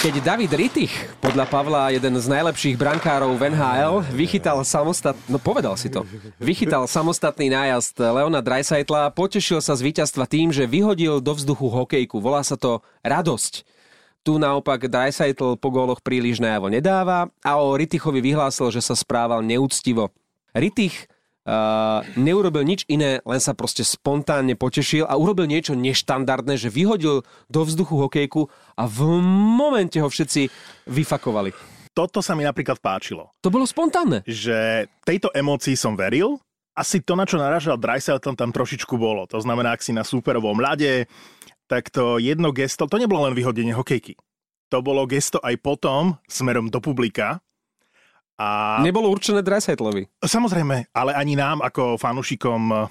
Keď David Rittich, podľa Pavla jeden z najlepších brankárov v NHL, vychytal samostat... No povedal si to. Vychytal samostatný nájazd Leona Dreisaitla, potešil sa z víťazstva tým, že vyhodil do vzduchu hokejku. Volá sa to radosť. Tu naopak Dreisaitl po góloch príliš najavo nedáva a o Rittichovi vyhlásil, že sa správal neúctivo. Rittich Uh, neurobil nič iné, len sa proste spontánne potešil a urobil niečo neštandardné, že vyhodil do vzduchu hokejku a v momente ho všetci vyfakovali. Toto sa mi napríklad páčilo. To bolo spontánne. Že tejto emócii som veril, asi to, na čo naražal Dreisaitl, tam trošičku bolo. To znamená, ak si na súperovom ľade, tak to jedno gesto, to nebolo len vyhodenie hokejky. To bolo gesto aj potom smerom do publika, a... Nebolo určené Dreisaitlovi. Samozrejme, ale ani nám ako fanúšikom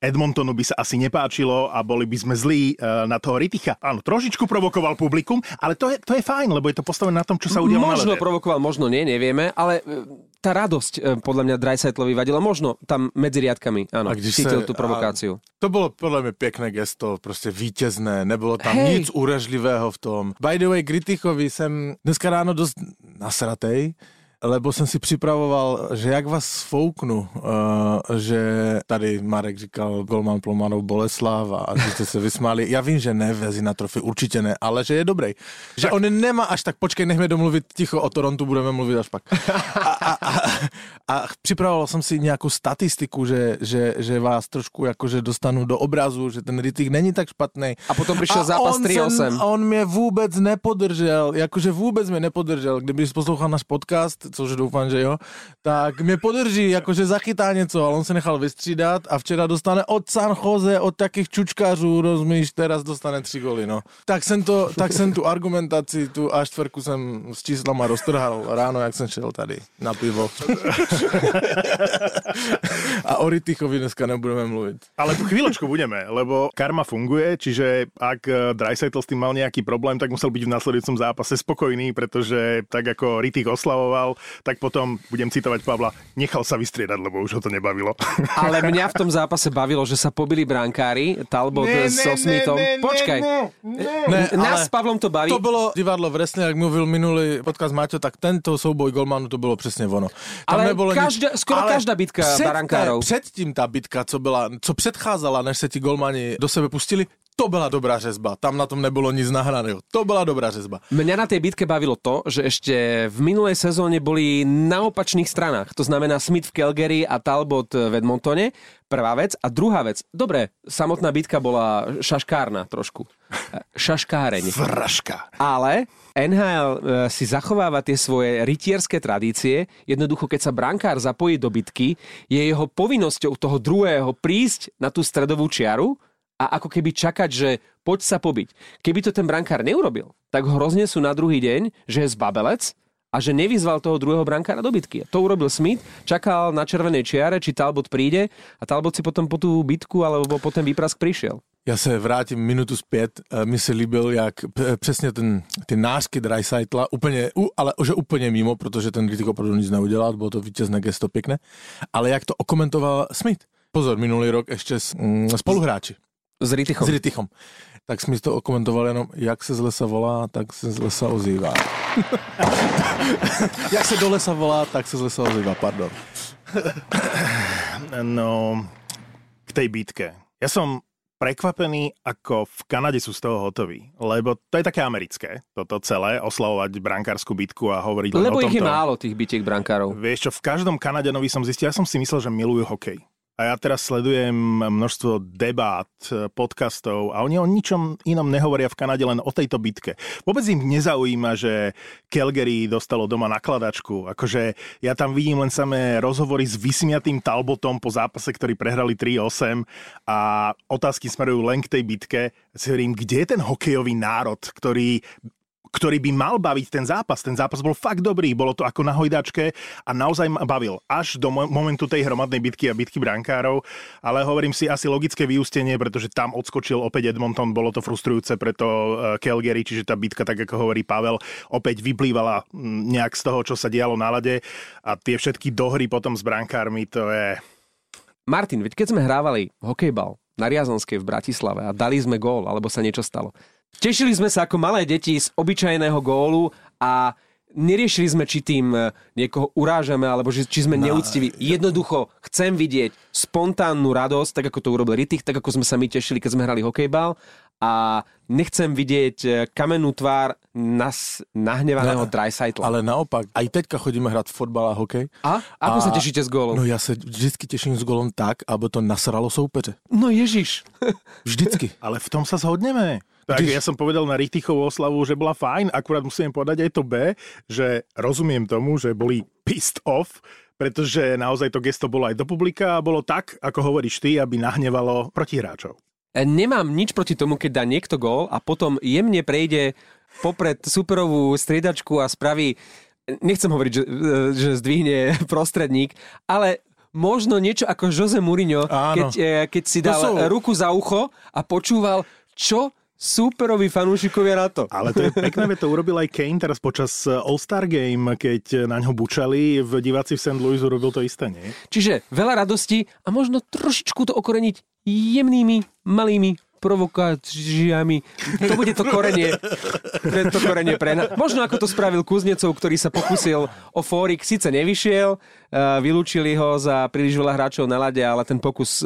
Edmontonu by sa asi nepáčilo a boli by sme zlí uh, na toho Riticha. Áno, trošičku provokoval publikum, ale to je, to je fajn, lebo je to postavené na tom, čo sa udialo Možno provokoval, možno nie, nevieme, ale e, tá radosť uh, podľa mňa Dreisaitlovi vadila. Možno tam medzi riadkami, áno, cítil tú provokáciu. A to bolo podľa mňa pekné gesto, proste víťazné, nebolo tam hey. nic úražlivého v tom. By the way, Gritichovi jsem dneska ráno dosť nasratej, lebo jsem si připravoval, že jak vás sfouknu, uh, že tady Marek říkal Golman Plomanov Boleslav a že jste se vysmáli. Já vím, že ne vezí na trofy, určitě ne, ale že je dobrý. Že tak. on nemá až tak, počkej, nechme domluvit ticho o Torontu, budeme mluvit až pak. A, a, a, a připravoval jsem si nějakou statistiku, že, že, že vás trošku jakože dostanu do obrazu, že ten Rittich není tak špatný. A potom přišel zápas 3-8. A on mě vůbec nepodržel, jakože vůbec mě nepodržel. Kdyby poslouchal náš podcast, což doufám, že jo, tak mě podrží, jakože zachytá něco, ale on se nechal vystřídat a včera dostane od San Jose, od takých čučkářů, rozumíš, teraz dostane tři goly, no. Tak jsem, to, tak jsem tu argumentaci, tu A4 jsem s číslama roztrhal ráno, jak jsem šel tady na pivo. a o Rittichovi dneska nebudeme mluvit. Ale tu chvíľočku budeme, lebo karma funguje, čiže ak eh, Dreisaitl s tým mal nejaký problém, tak musel byť v nasledujúcom zápase spokojný, pretože tak ako Rittich oslavoval, tak potom budem citovať Pavla, nechal sa vystriedať, lebo už ho to nebavilo. Ale mňa v tom zápase bavilo, že sa pobili brankári, Talbot ne, ne, so Smithom. Ne, ne, Počkaj, ne, ne, ne, Nás s Pavlom to baví. To bolo divadlo v Resne, ak mluvil minulý podcast Maťo, tak tento souboj Golmanu to bolo presne ono. Tam ale každá, nič... skoro ale každá bitka před, barankárov. Předtím tá bitka, co, byla, co předcházala, než sa ti Golmani do sebe pustili, to byla dobrá řezba. Tam na tom nebolo nic nahraného. To byla dobrá řezba. Mňa na tej bitke bavilo to, že ešte v minulej sezóne boli na opačných stranách. To znamená Smith v Calgary a Talbot v Edmontone. Prvá vec. A druhá vec. Dobre, samotná bitka bola šaškárna trošku. Šaškáreň. Vražka. Ale NHL e, si zachováva tie svoje rytierské tradície. Jednoducho, keď sa brankár zapojí do bitky, je jeho povinnosťou toho druhého prísť na tú stredovú čiaru a ako keby čakať, že poď sa pobiť. Keby to ten brankár neurobil, tak ho roznesú na druhý deň, že je zbabelec a že nevyzval toho druhého brankára do bitky. To urobil Smith, čakal na červenej čiare, či Talbot príde a Talbot si potom po tú bitku alebo po ten výprask prišiel. Já se vrátím minutu zpět. E, mi se líbil, jak přesně ten, ty nářky Dreisaitla, úplně, ale že úplně mimo, protože ten kritik opravdu nic neudělal, bylo to vítězné gesto pěkné, ale jak to okomentoval Smith. Pozor, minulý rok ještě mm, spoluhráči. S Rittichom. S Rittichom. Tak jsme to okomentovali jenom, jak se z lesa volá, tak se z lesa ozývá. jak se do lesa volá, tak se z lesa ozývá, pardon. no, k tej bitke. Ja som prekvapený, ako v Kanade sú z toho hotoví. Lebo to je také americké, toto celé, oslavovať brankárskú bitku a hovoriť len Lebo o tomto. ich je málo, tých bitiek brankárov. Vieš čo, v každom Kanadenovi som zistil, ja som si myslel, že milujú hokej. A ja teraz sledujem množstvo debát, podcastov a oni o ničom inom nehovoria v Kanade, len o tejto bitke. Vôbec im nezaujíma, že Calgary dostalo doma nakladačku. Akože ja tam vidím len samé rozhovory s vysmiatým Talbotom po zápase, ktorý prehrali 3-8 a otázky smerujú len k tej bitke. Si hovorím, kde je ten hokejový národ, ktorý ktorý by mal baviť ten zápas. Ten zápas bol fakt dobrý, bolo to ako na hojdačke a naozaj ma bavil až do momentu tej hromadnej bitky a bitky brankárov, ale hovorím si asi logické vyústenie, pretože tam odskočil opäť Edmonton, bolo to frustrujúce pre to e, Calgary, čiže tá bitka, tak ako hovorí Pavel, opäť vyplývala nejak z toho, čo sa dialo na lade. A tie všetky dohry potom s brankármi, to je... Martin, veď keď sme hrávali hokejbal na Riazonskej v Bratislave a dali sme gól, alebo sa niečo stalo, Tešili sme sa ako malé deti z obyčajného gólu a neriešili sme, či tým e, niekoho urážame, alebo či, či sme no, neúctiví. Jednoducho chcem vidieť spontánnu radosť, tak ako to urobil Ritich, tak ako sme sa my tešili, keď sme hrali hokejbal a nechcem vidieť e, kamennú tvár nas, nahnevaného no, Dreisaitla. Ale naopak, aj teďka chodíme hrať fotbal a hokej. A? Ako a, sa tešíte s gólom? No ja sa vždycky teším s gólom tak, aby to nasralo soupeře. No ježiš. Vždycky. Ale v tom sa zhodneme. Tak ja som povedal na Richtichovú oslavu, že bola fajn, akurát musím povedať aj to B, že rozumiem tomu, že boli pissed off, pretože naozaj to gesto bolo aj do publika a bolo tak, ako hovoríš ty, aby nahnevalo protihráčov. E, nemám nič proti tomu, keď dá niekto gól a potom jemne prejde popred superovú striedačku a spraví, nechcem hovoriť, že, e, že zdvihne prostredník, ale možno niečo ako Jose Mourinho, keď, e, keď si dal sú... ruku za ucho a počúval, čo superoví fanúšikovia na to. Ale to je pekné, to urobil aj Kane teraz počas eh, All-Star Game, keď na ňo bučali v diváci v St. Louis, urobil to isté, nie? Čiže veľa radosti a možno trošičku to okoreniť jemnými, malými provokáciami. To bude to korenie, to korenie pre nás. Možno ako to spravil Kuznecov, ktorý sa pokusil o fórik, síce nevyšiel, vylúčili ho za príliš veľa hráčov na lade, ale ten pokus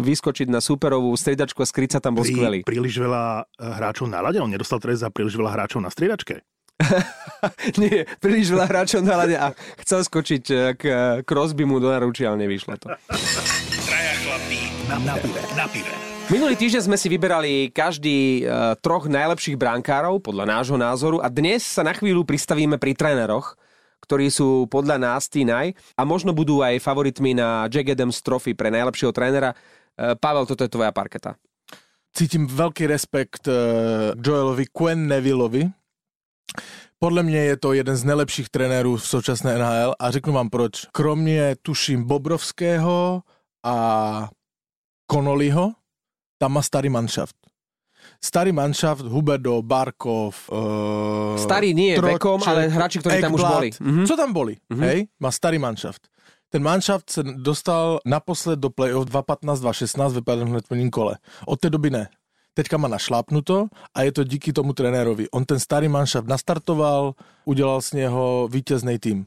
vyskočiť na superovú striedačku a skryť sa tam bol Pri, skvelý. Príliš veľa hráčov na lade? On nedostal trest za príliš veľa hráčov na striedačke? Nie, príliš veľa hráčov na lade a chcel skočiť k Crosby mu do naručia, ale nevyšlo to. Traja chlapí na, na pive, na pive. Minulý týždeň sme si vyberali každý uh, troch najlepších brankárov podľa nášho názoru a dnes sa na chvíľu pristavíme pri tréneroch, ktorí sú podľa nás tí naj a možno budú aj favoritmi na Jack Adams Trophy pre najlepšieho trénera. Uh, Pavel, toto je tvoja parketa. Cítim veľký respekt uh, Joelovi Quen Nevilleovi. Podle mě je to jeden z nejlepších trenérů v současné NHL a řeknu vám proč. Kromě, tuším, Bobrovského a Connollyho, tam má starý manšaft. Starý manšaft, Huberdo, Barkov... Uh, starý nie je vekom, ale hráči, ktorí tam už boli. Mm-hmm. Co tam boli, mm-hmm. hej? Má starý manšaft. Ten manšaft se dostal naposled do play-off 2015-2016 vypadal hned v prvním kole. Od té doby ne. Teďka má našlápnuto a je to díky tomu trenérovi. On ten starý manšaft nastartoval, udělal z něho vítězný tým.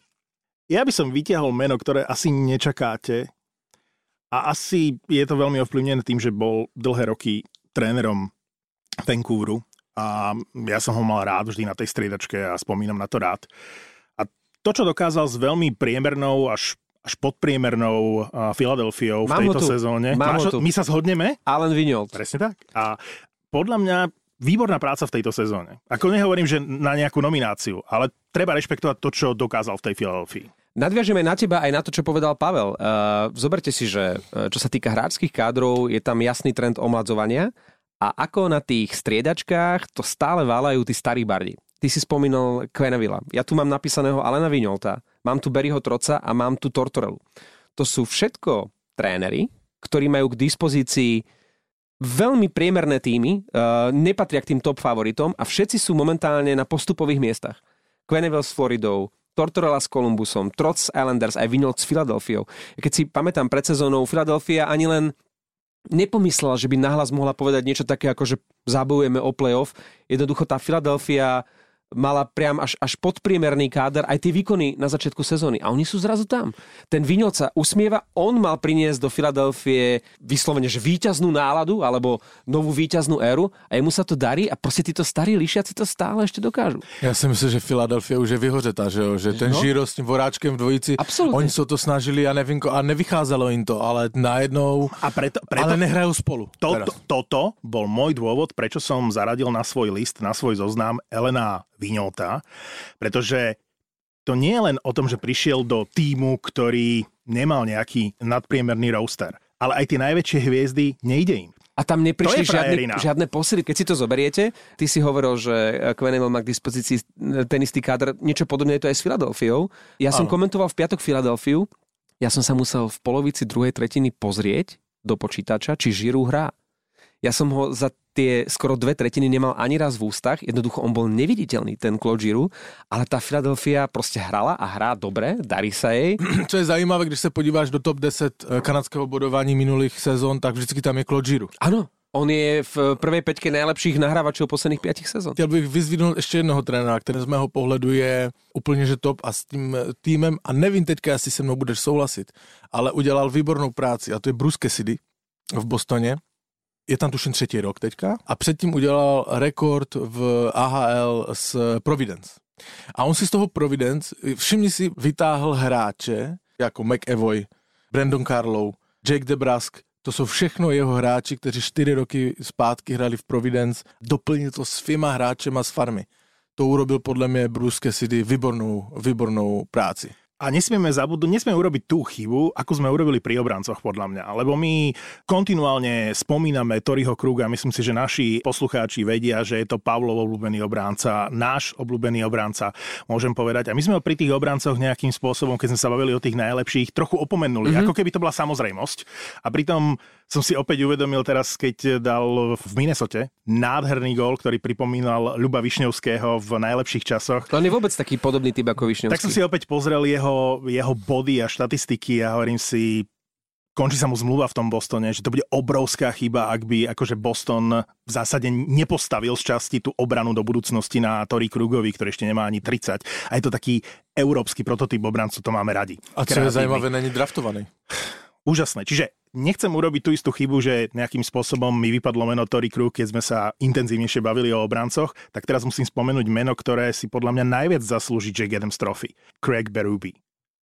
Ja by som vytiahol meno, ktoré asi nečakáte, a asi je to veľmi ovplyvnené tým, že bol dlhé roky trénerom Vancouveru a ja som ho mal rád vždy na tej striedačke a spomínam na to rád. A to, čo dokázal s veľmi priemernou až až podpriemernou Filadelfiou v tejto sezóne. Máš, my sa zhodneme? Alan Vignold. Presne tak. A podľa mňa výborná práca v tejto sezóne. Ako nehovorím, že na nejakú nomináciu, ale treba rešpektovať to, čo dokázal v tej Filadelfii. Nadviažeme na teba aj na to, čo povedal Pavel. Uh, zoberte si, že uh, čo sa týka hráčských kádrov, je tam jasný trend omladzovania a ako na tých striedačkách to stále válajú tí starí bardi. Ty si spomínal Quenevilla. Ja tu mám napísaného Alena Vignolta, mám tu Berryho Troca a mám tu Tortorelu. To sú všetko tréneri, ktorí majú k dispozícii veľmi priemerné týmy, uh, nepatria k tým top favoritom a všetci sú momentálne na postupových miestach. Quenneville s Floridou, Tortorella s Columbusom, Trots Islanders, aj Vinold s Filadelfiou. Keď si pamätám pred sezónou, Filadelfia ani len nepomyslela, že by nahlas mohla povedať niečo také, ako že zabojujeme o playoff. Jednoducho tá Filadelfia mala priam až, až podpriemerný káder, aj tie výkony na začiatku sezóny. A oni sú zrazu tam. Ten Viňoc sa usmieva, on mal priniesť do Filadelfie vyslovene, že víťaznú náladu, alebo novú víťaznú éru a jemu sa to darí a proste títo starí lišiaci to stále ešte dokážu. Ja si myslím, že Filadelfia už je vyhořetá, že, jo? že ten no. Žiro s tým voráčkem v dvojici, Absolutne. oni sa to snažili a nevím, a nevycházalo im to, ale najednou, a preto, preto, ale nehrajú spolu. To, to, toto bol môj dôvod, prečo som zaradil na svoj list, na svoj zoznam Elena Viňota, pretože to nie je len o tom, že prišiel do týmu, ktorý nemal nejaký nadpriemerný roster, ale aj tie najväčšie hviezdy nejde im. A tam neprišli žiadne, žiadne posily. Keď si to zoberiete, ty si hovoril, že Queneville má k dispozícii ten istý kádr. Niečo podobné je to aj s Filadelfiou. Ja ano. som komentoval v piatok Filadelfiu. Ja som sa musel v polovici druhej tretiny pozrieť do počítača, či Žiru hrá. Ja som ho za tie skoro dve tretiny nemal ani raz v ústach, jednoducho on bol neviditeľný, ten Claude Giroux, ale tá Philadelphia proste hrala a hrá dobre, darí sa jej. Co je zajímavé, když se podíváš do top 10 eh, kanadského bodování minulých sezón, tak vždycky tam je Claude Giroux. Áno, On je v prvej peťke najlepších nahrávačov posledných 5 sezón. Chtěl bych vyzvihnout ještě jednoho trenéra, který z mého pohledu je úplně že top a s tím týmem, a nevím teďka, jestli se mnou budeš souhlasit, ale udělal výbornou práci a to je Bruce Cassidy v Bostoně. Je tam tuším třetí rok teďka a předtím udělal rekord v AHL s Providence. A on si z toho Providence, všimni si, vytáhl hráče jako McEvoy, Brandon Carlow, Jake DeBrusk, to jsou všechno jeho hráči, kteří čtyři roky zpátky hrali v Providence, doplnil to svýma hráčema z farmy. To urobil podle mě Bruce Cassidy výbornou, výbornou práci. A nesmieme zabudnúť, nesmieme urobiť tú chybu, ako sme urobili pri obrancoch, podľa mňa. Lebo my kontinuálne spomíname Toriho Kruga, myslím si, že naši poslucháči vedia, že je to Pavlov obľúbený obránca, náš obľúbený obránca, môžem povedať. A my sme ho pri tých obrancoch nejakým spôsobom, keď sme sa bavili o tých najlepších, trochu opomenuli, mm-hmm. ako keby to bola samozrejmosť. A pritom som si opäť uvedomil teraz, keď dal v Minnesote nádherný gól, ktorý pripomínal Ľuba Višňovského v najlepších časoch. On je vôbec taký podobný typ ako Višňovský. Tak som si opäť pozrel jeho, jeho body a štatistiky a hovorím si, končí sa mu zmluva v tom Bostone, že to bude obrovská chyba, ak by akože Boston v zásade nepostavil z časti tú obranu do budúcnosti na Tori Krugovi, ktorý ešte nemá ani 30. A je to taký európsky prototyp obrancu, to máme radi. A čo je zaujímavé, není draftovaný. Úžasné. Čiže nechcem urobiť tú istú chybu, že nejakým spôsobom mi vypadlo meno Tory Krug, keď sme sa intenzívnejšie bavili o obrancoch, tak teraz musím spomenúť meno, ktoré si podľa mňa najviac zaslúži Jack Adams Trophy. Craig Berube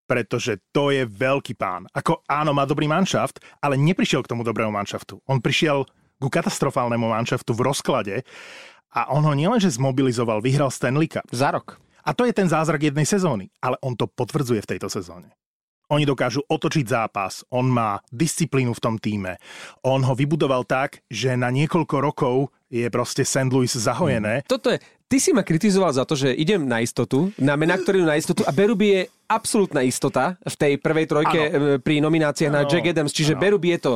pretože to je veľký pán. Ako áno, má dobrý manšaft, ale neprišiel k tomu dobrému manšaftu. On prišiel ku katastrofálnemu manšaftu v rozklade a on ho nielenže zmobilizoval, vyhral Stanley Cup. Za rok. A to je ten zázrak jednej sezóny, ale on to potvrdzuje v tejto sezóne. Oni dokážu otočiť zápas, on má disciplínu v tom týme. On ho vybudoval tak, že na niekoľko rokov je proste St. Louis zahojené. Hmm. Toto je, ty si ma kritizoval za to, že idem na istotu, na mená, ktorý na istotu a Beruby je absolútna istota v tej prvej trojke ano. pri nomináciách ano. na Jack Adams, čiže ano. Beruby je to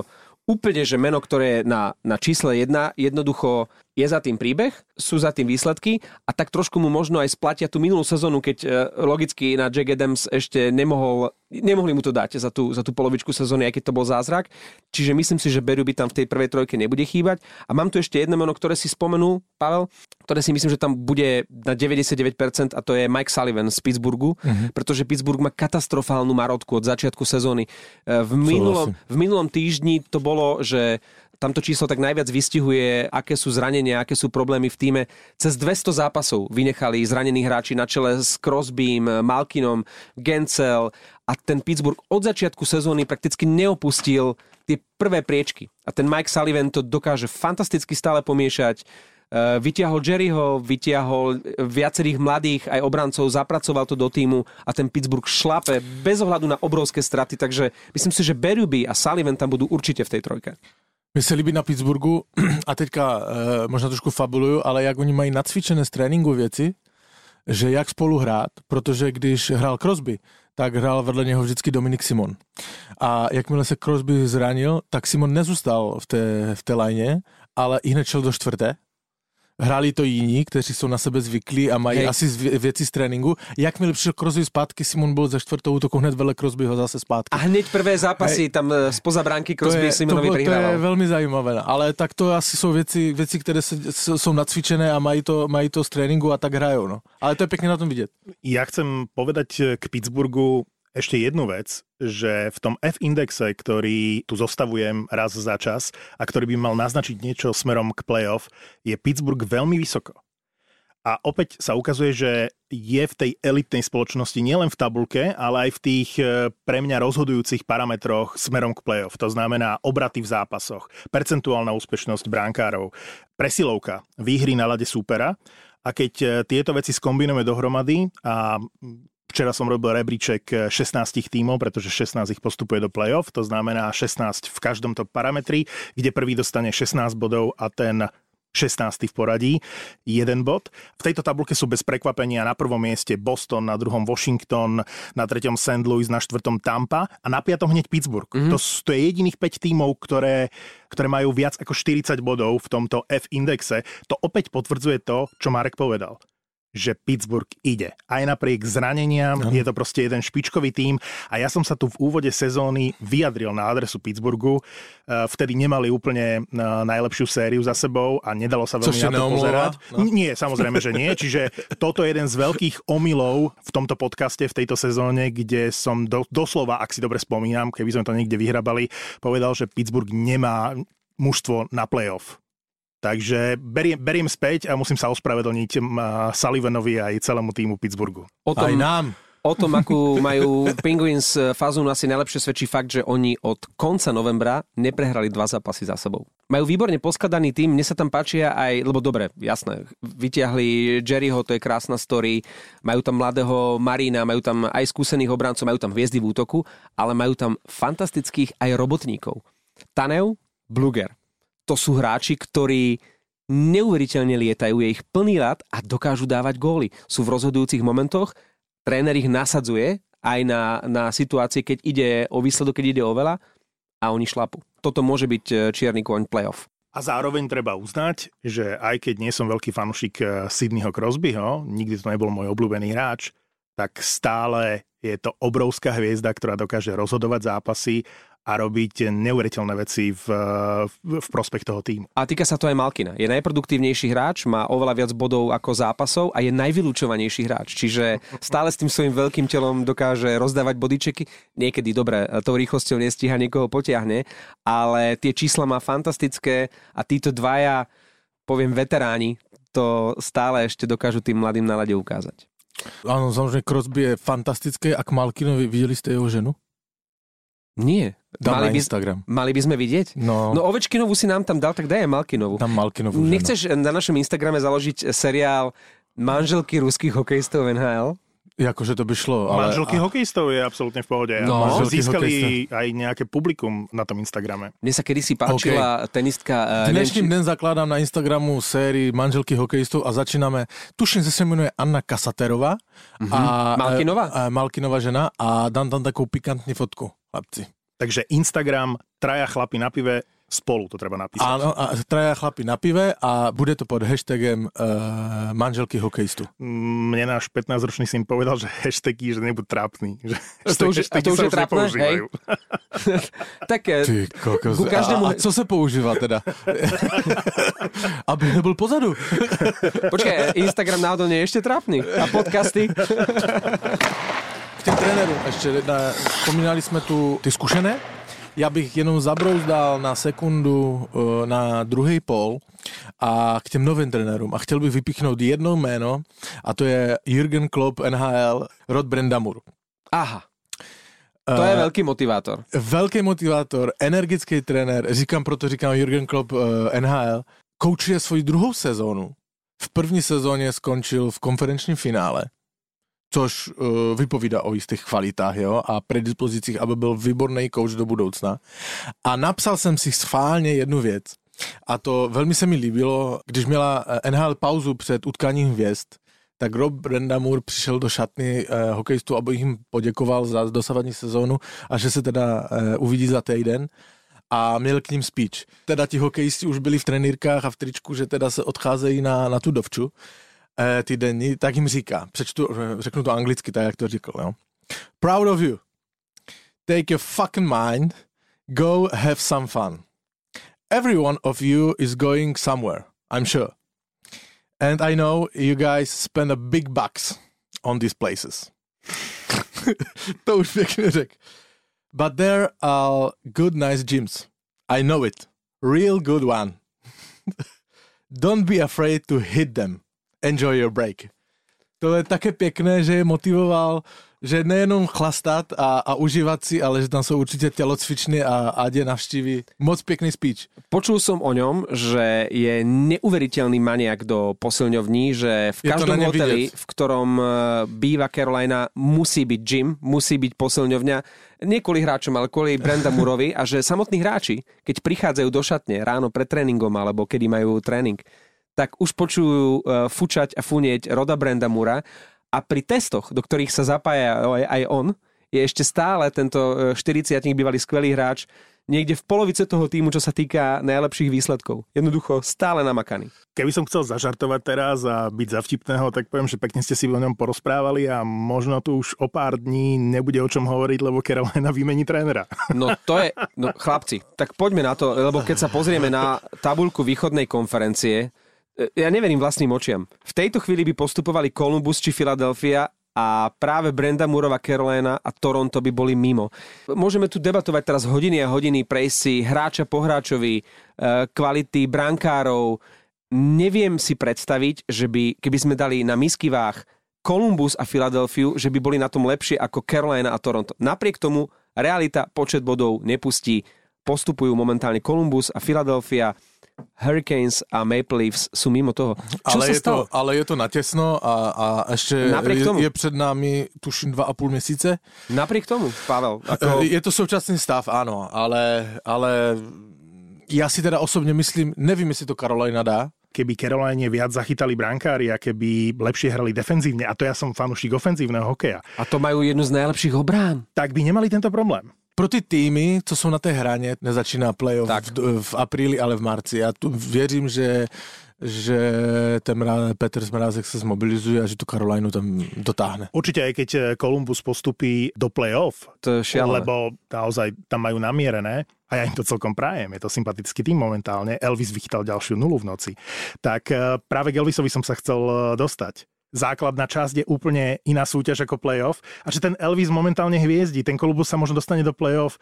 úplne, že meno, ktoré je na, na čísle 1, jednoducho je za tým príbeh, sú za tým výsledky a tak trošku mu možno aj splatia tú minulú sezónu, keď e, logicky na Jack Adams ešte nemohol, nemohli mu to dať za tú, za tú polovičku sezóny, aj keď to bol zázrak. Čiže myslím si, že Beru by tam v tej prvej trojke nebude chýbať. A mám tu ešte jedno meno, ktoré si spomenul, Pavel, ktoré si myslím, že tam bude na 99% a to je Mike Sullivan z Pittsburghu, uh-huh. pretože Pittsburgh má katastrofálnu marotku od začiatku sezóny. E, v minulom, v minulom týždni to bolo, že tamto číslo tak najviac vystihuje, aké sú zranenia, aké sú problémy v týme. Cez 200 zápasov vynechali zranení hráči na čele s Crosbym, Malkinom, Gencel a ten Pittsburgh od začiatku sezóny prakticky neopustil tie prvé priečky. A ten Mike Sullivan to dokáže fantasticky stále pomiešať. Eh, vytiahol Jerryho, vytiahol viacerých mladých aj obrancov, zapracoval to do týmu a ten Pittsburgh šlape bez ohľadu na obrovské straty, takže myslím si, že Berube a Sullivan tam budú určite v tej trojke. Mně se líbí na Pittsburghu, a teďka e, možná trošku fabuluju, ale jak oni mají nacvičené z tréninku věci, že jak spolu hrát, protože když hrál Crosby, tak hrál vedle něho vždycky Dominik Simon. A jakmile se Crosby zranil, tak Simon nezůstal v té, v té lajně, ale i hned šel do čtvrté hráli to jiní, kteří jsou na sebe zvyklí a mají Hej. asi věci z tréninku. Jakmile přišel Crosby zpátky, Simon byl ze čtvrtou útoku hned vedle ho zase zpátky. A hned prvé zápasy Hej. tam spoza bránky Crosby Simonovi to, to je velmi zajímavé, ale tak to asi jsou věci, věci které se, jsou nacvičené a mají to, mají to z tréninku a tak hrajou. No. Ale to je pěkně na tom vidět. Ja chcem povedať k Pittsburghu ešte jednu vec, že v tom F-indexe, ktorý tu zostavujem raz za čas a ktorý by mal naznačiť niečo smerom k playoff, je Pittsburgh veľmi vysoko. A opäť sa ukazuje, že je v tej elitnej spoločnosti nielen v tabulke, ale aj v tých e, pre mňa rozhodujúcich parametroch smerom k playoff. To znamená obraty v zápasoch, percentuálna úspešnosť bránkárov, presilovka, výhry na lade súpera. A keď e, tieto veci skombinujeme dohromady a Včera som robil rebríček 16 tímov, pretože 16 ich postupuje do play-off, to znamená 16 v každom to parametri, kde prvý dostane 16 bodov a ten 16. v poradí, jeden bod. V tejto tabulke sú bez prekvapenia na prvom mieste Boston, na druhom Washington, na treťom St. Louis, na štvrtom Tampa a na piatom hneď Pittsburgh. Mm-hmm. To, to je jediných 5 tímov, ktoré, ktoré majú viac ako 40 bodov v tomto F-indexe. To opäť potvrdzuje to, čo Marek povedal že Pittsburgh ide. Aj napriek zraneniam, Ano. je to proste jeden špičkový tím a ja som sa tu v úvode sezóny vyjadril na adresu Pittsburghu. Eh, Vtedy nemali úplne eh, najlepšiu sériu za sebou a nedalo sa Což veľmi ťa na to pozerať. no. Nie, samozrejme, že nie. Čiže toto je jeden z veľkých omylov v tomto podcaste v tejto sezóne, kde som do, doslova, ak si dobre spomínam, keby sme to niekde vyhrabali, povedal, že Pittsburgh nemá mužstvo na playoff. Takže beriem, beriem späť a musím sa ospravedlniť Sullivanovi aj celému týmu Pittsburghu. O Aj tom, nám. o tom, akú majú Penguins eh, fazónu, asi najlepšie svedčí fakt, že oni od konca novembra neprehrali dva zápasy za sebou. Majú výborne poskladaný tým, mne sa tam páčia aj, lebo dobre, jasné, vytiahli Jerryho, to je krásna story, majú tam mladého Marina, majú tam aj skúsených obrancov, majú tam hviezdy v útoku, ale majú tam fantastických aj robotníkov. Tanev, Bluger. To sú hráči, ktorí neuveriteľne lietajú, je ich plný rad a dokážu dávať góly. Sú v rozhodujúcich momentoch, tréner ich nasadzuje aj na, na situácie, keď ide o výsledok, keď ide o veľa a oni šlapu. Toto môže byť e, čierny kôň playoff. A zároveň treba uznať, že aj keď nie som veľký fanúšik eh, Sydneyho Crosbyho, nikdy to nebol môj obľúbený hráč, tak stále je to obrovská hviezda, ktorá dokáže rozhodovať zápasy a robiť neuveriteľné veci v, v, prospech toho týmu. A týka sa to aj Malkina. Je najproduktívnejší hráč, má oveľa viac bodov ako zápasov a je najvylúčovanejší hráč. Čiže stále s tým svojim veľkým telom dokáže rozdávať bodyčeky. Niekedy, dobre, tou rýchlosťou nestíha, niekoho potiahne, ale tie čísla má fantastické a títo dvaja, poviem veteráni, to stále ešte dokážu tým mladým na ukázať. Áno, samozrejme, Crosby je fantastické. A k Malkinovi videli ste jeho ženu? Nie. Dám Mali by, Instagram. mali by sme vidieť? No, No Ovečkinovú si nám tam dal, tak daj aj Malkinovú. tam Malkinovú ženu. Nechceš na našom Instagrame založiť seriál Manželky ruských hokejistov NHL? Akože to by šlo, ale... Manželky hokejistov je absolútne v pohode. No. a získali aj nejaké publikum na tom Instagrame. Mne sa kedysi páčila okay. tenistka... eh, Dnešným neviem, dnem zakladám na Instagramu sérii manželky hokejistov a začíname, tuším, že sa menuje Anna Kasaterová. Mhm. A, Malkinová? A, Malkinová žena a dám tam takú pikantní fotku, chlapci. Takže Instagram, traja chlapi na pive, spolu to treba napísať. Áno, a traja chlapi na pive a bude to pod hashtagem uh, manželky hokejistu. Mne náš 15-ročný syn povedal, že hashtagy, že nebudú trápni. Že to už- a to už sa je trápne, nepoužívajú. tak eh, Ty kokos. Ku každému- A, a co se používá teda? Aby nebyl pozadu. počkaj, Instagram náhodou nie je ešte trápny. A podcasty? K těm trenérům ještě, na, vzpomínali jsme tu ty zkušené. Já bych jenom zabrouzdal na sekundu eh, na druhý pol a k těm novým trenérům. A chtěl bych vypíchnout jedno jméno a to je Jürgen Klopp, NHL, Rod Brendamur. Aha, to je Eh, veľký motivátor. Velký motivátor, energický trenér, říkám, proto říkám Jürgen Klopp eh, NHL, koučuje svoji druhou sezónu. V první sezóně skončil v konferenčním finále, což uh, vypovídá o jistých kvalitách jo, a predispozicích, aby byl výborný coach do budoucna. A napsal jsem si schválně jednu věc. A to velmi se mi líbilo, když měla eh, NHL pauzu před utkáním hvězd, tak Rob Brendamur přišel do šatny eh, hokejistů, aby jim poděkoval za dosavadní sezónu a že se teda eh, uvidí za týden a měl k ním speech. Teda ti hokejisti už byli v trenýrkách a v tričku, že teda se odcházejí na, na tu dovču eh, ty denní, tak jim říká, přečtu, řeknu to anglicky, tak jak to říkal, jo. Proud of you. Take your fucking mind, go have some fun. Every one of you is going somewhere, I'm sure. And I know you guys spend a big bucks on these places. to už pěkně řek. But there are good nice gyms. I know it. Real good one. Don't be afraid to hit them. Enjoy your break. To je také pěkné, že je motivoval, že nejenom chlastat a, a užívat si, ale že tam jsou určitě tělocvičny a ať je navštíví. Moc pěkný speech. Počul som o ňom, že je neuveriteľný maniak do posilňovní, že v každom hoteli, v ktorom eh, býva Carolina, musí byť gym, musí byť posilňovňa. Nie kvôli hráčom, ale kvôli Brenda Murovi a že samotní hráči, keď prichádzajú do šatne ráno pred tréningom alebo kedy majú tréning, tak už počujú eh, fučať a funieť Roda Brenda Mura a pri testoch, do ktorých sa zapája aj, on, je ešte stále tento 40 bývalý skvelý hráč niekde v polovice toho týmu, čo sa týka najlepších výsledkov. Jednoducho stále namakaný. Keby som chcel zažartovať teraz a byť za vtipného, tak poviem, že pekne ste si o ňom porozprávali a možno tu už o pár dní nebude o čom hovoriť, lebo Carolina vymení trénera. No to je, no chlapci, tak poďme na to, lebo keď sa pozrieme na tabulku východnej konferencie, ja neverím vlastným očiam. V tejto chvíli by postupovali Columbus či Philadelphia a práve Brenda Murova, Carolina a Toronto by boli mimo. Môžeme tu debatovať teraz hodiny a hodiny, prejsť si hráča po hráčovi, e, kvality brankárov. Neviem si predstaviť, že by, keby sme dali na misky váh Columbus a Philadelphia, že by boli na tom lepšie ako Carolina a Toronto. Napriek tomu realita počet bodov nepustí. Postupujú momentálne Columbus a Philadelphia Hurricanes a Maple Leafs sú mimo toho. Čo ale, sa je stalo? to, ale je to natesno a, a ešte Napriek tomu. je, je před námi, tuším, dva a půl měsíce. Napriek tomu, Pavel, ako... Je to současný stav, áno, ale, ale ja si teda osobne myslím, nevím, jestli to Carolina dá, Keby Caroline viac zachytali brankári a keby lepšie hrali defenzívne, a to ja som fanúšik ofenzívneho hokeja, A to majú jednu z najlepších obrán. tak by nemali tento problém. Pro ty týmy, co jsou na té hraně, nezačíná playoff Tak. v, v apríli, ale v marci. Já tu věřím, že že ten Petr Zmrázek sa zmobilizuje a že tu Karolajnu tam dotáhne. Určite aj keď eh, Columbus postupí do play-off, To je šialené. lebo naozaj tam majú namierené a ja im to celkom prajem, je to sympatický tým momentálne. Elvis vychytal ďalšiu nulu v noci. Tak eh, práve k Elvisovi som sa chcel eh, dostať. Základná časť je úplne iná súťaž ako playoff a že ten Elvis momentálne hviezdí, ten Columbus sa možno dostane do playoff,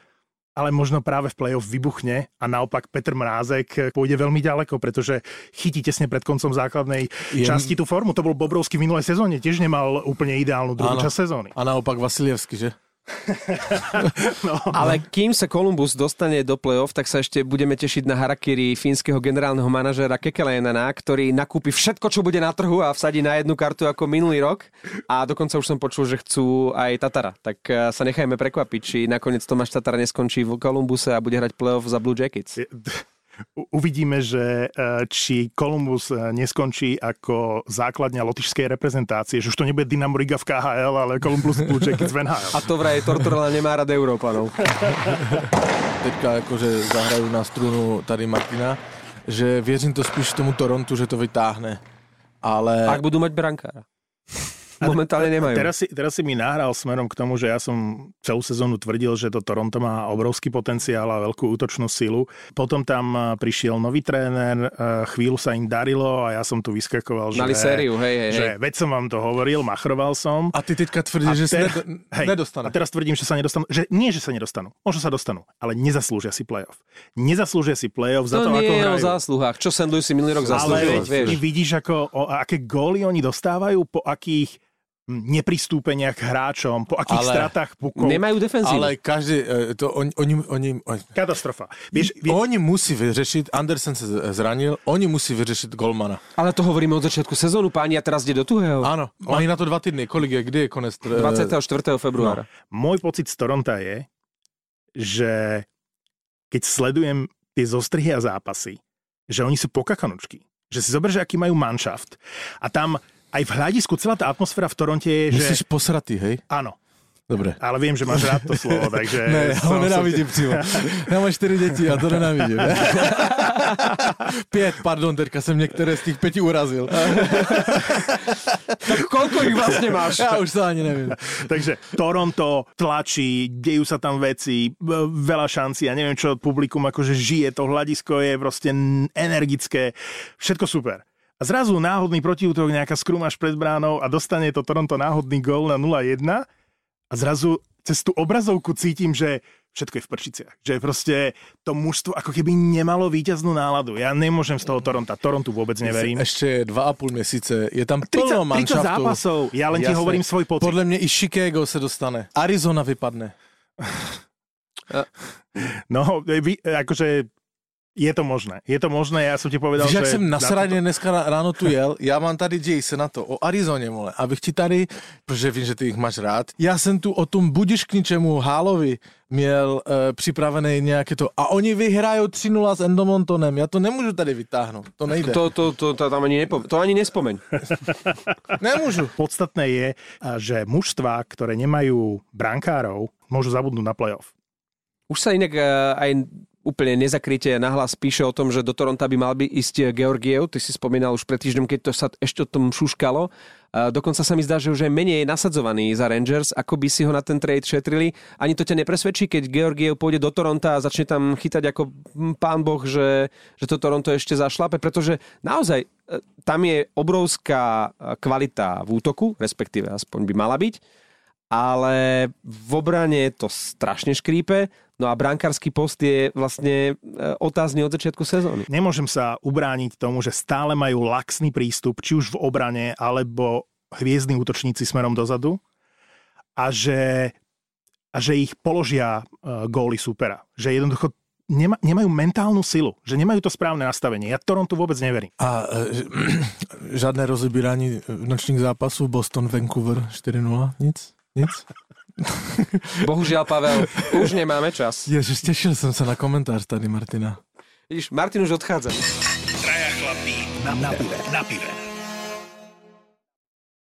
ale možno práve v playoff vybuchne a naopak Petr Mrázek pôjde veľmi ďaleko, pretože chytí tesne pred koncom základnej Je- časti tú formu. To bol Bobrovský v minulej sezóne, tiež nemal úplne ideálnu druhú Áno. časť sezóny. A naopak Vasilievsky, že? Ale kým sa Columbus dostane do play-off, tak sa ešte budeme tešiť na harakiri fínskeho generálneho manažera Kekelenena, ktorý nakúpi všetko, čo bude na trhu a vsadí na jednu kartu ako minulý rok. A dokonca už som počul, že chcú aj Tatara. Tak eh, sa nechajme prekvapiť, či nakoniec Tomáš Tatar neskončí v Columbuse a bude hrať play-off za Blue Jackets. Uvidíme, že e, či Columbus e, neskončí ako základňa lotišskej reprezentácie, že už to nebude Dynamo Riga v KHL, ale Columbus Blue Jackets v NHL. A to vraj Tortorella nemá rád Európanov. Teďka akože zahrajú na strunu tady Martina, že věřím to spíš tomu Torontu, že to vytáhne. Ale Ak budú mať brankára. Momentálne nemajú. Teraz si, teraz si mi nahral smerom k tomu, že ja som celú sezónu tvrdil, že to Toronto má obrovský potenciál a veľkú útočnú silu. Potom tam e, prišiel nový tréner, e, chvíľu sa im darilo a ja som tu vyskakoval, že... Mali sériu, hej, hej, Že hej. veď som vám to hovoril, machroval som. a ty teďka tvrdíš, že ter- sa hej, nedo- nedostane. A teraz tvrdím, že sa nedostanú. Že nie, že sa nedostanú. Možno sa dostanú, ale nezaslúžia si playoff. Nezaslúžia si playoff za To to, nie ako je o hrajú. zásluhách. Čo St. Louis si minulý rok Ale zaslúžil, veď, vieš. vidíš, ako, o, aké góly oni dostávajú, po akých nepristúpeniach k hráčom, po akých Ale stratách pukov. Nemajú defenzívu. Ale každý, e, to oni, oni, oni, oni, Katastrofa. Vieš, vie, oni musí vyřešit, Andersen sa zranil, oni musí vyřešit Golmana. Ale to hovoríme od začiatku sezónu, páni, a teraz ide do tuhého. Áno, mají na to dva týdny. Kolik je, kde je konec? e, 24. februára. môj pocit z Toronta je, že keď sledujem tie zostrihy a zápasy, že oni sú pokakanučky. Že si zober, že aký majú manšaft. A tam aj v hľadisku celá tá atmosféra v Toronte je, že... Musíš posratý, hej? Áno, Dobre. ale viem, že máš rád to slovo, takže... Ne, ja ho som- nenávidím přímo. Já mám čtyři děti a to nenávidím. Ne? Pět, pardon, teďka jsem některé z těch pěti urazil. Tak koľko ich vlastne máš? Já už sa ani nevím. Takže Toronto tlačí, dejú sa tam veci, veľa šancí a neviem čo, publikum akože žije, to hľadisko je proste energické, všetko super. A zrazu náhodný protiútok, nejaká skrumáš pred bránou a dostane to Toronto náhodný gól na 0-1 a zrazu cez tú obrazovku cítim, že všetko je v prčiciach. Že proste to mužstvo ako keby nemalo víťaznú náladu. Ja nemôžem z toho Toronta. Torontu vôbec neverím. Ešte dva a půl měsíce, je tam 30, plno 30 manšaftů. zápasov. Ja len ti Jasné. hovorím svoj pocit. Podle mě i Chicago se dostane. Arizona vypadne. No, akože je to možné. Je to možné, ja som ti povedal, Víš, že... jsem na nasraně dneska ráno tu jel, já mám tady, děj se na to, o Arizoně, vole, abych ti tady, protože vím, že ty jich máš rád, já jsem tu o tom budiš k ničemu Hálovi měl e, připravený nějaké to, a oni vyhrajou 3-0 s Endomontonem, já to nemůžu tady vytáhnout, to nejde. To, to, to, to, tam ani nepo, to ani nespomeň. Nemůžu. Podstatné je, a, že mužstva, ktoré nemajú brankárov, môžu zabudnúť na playoff. Už sa inak aj úplne nezakryte nahlas píše o tom, že do Toronta by mal by ísť Georgiev. Ty si spomínal už pred týždňom, keď to sa ešte o tom šuškalo. Dokonca sa mi zdá, že už je menej nasadzovaný za Rangers, ako by si ho na ten trade šetrili. Ani to ťa nepresvedčí, keď Georgiev pôjde do Toronta a začne tam chytať ako pán boh, že, že to Toronto ešte zašlape, pretože naozaj e, tam je obrovská e, kvalita v útoku, respektíve aspoň by mala byť ale v obrane to strašne škrípe. No a brankársky post je vlastne e, otázny od začiatku sezóny. Nemôžem sa ubrániť tomu, že stále majú laxný prístup, či už v obrane, alebo hviezdni útočníci smerom dozadu a že, a že ich položia uh, góly supera. Že jednoducho nema, nemajú mentálnu silu, že nemajú to správne nastavenie. Ja Toronto vôbec neverím. A e, žiadne rozobíranie nočných zápasov Boston, Vancouver 4-0, nic? Nic? Bohužiaľ, Pavel, už nemáme čas. Ježiš, tešil som sa na komentár tady Martina. Vidíš, Martin už odchádza. Traja chlapí na, na pive. Na pive.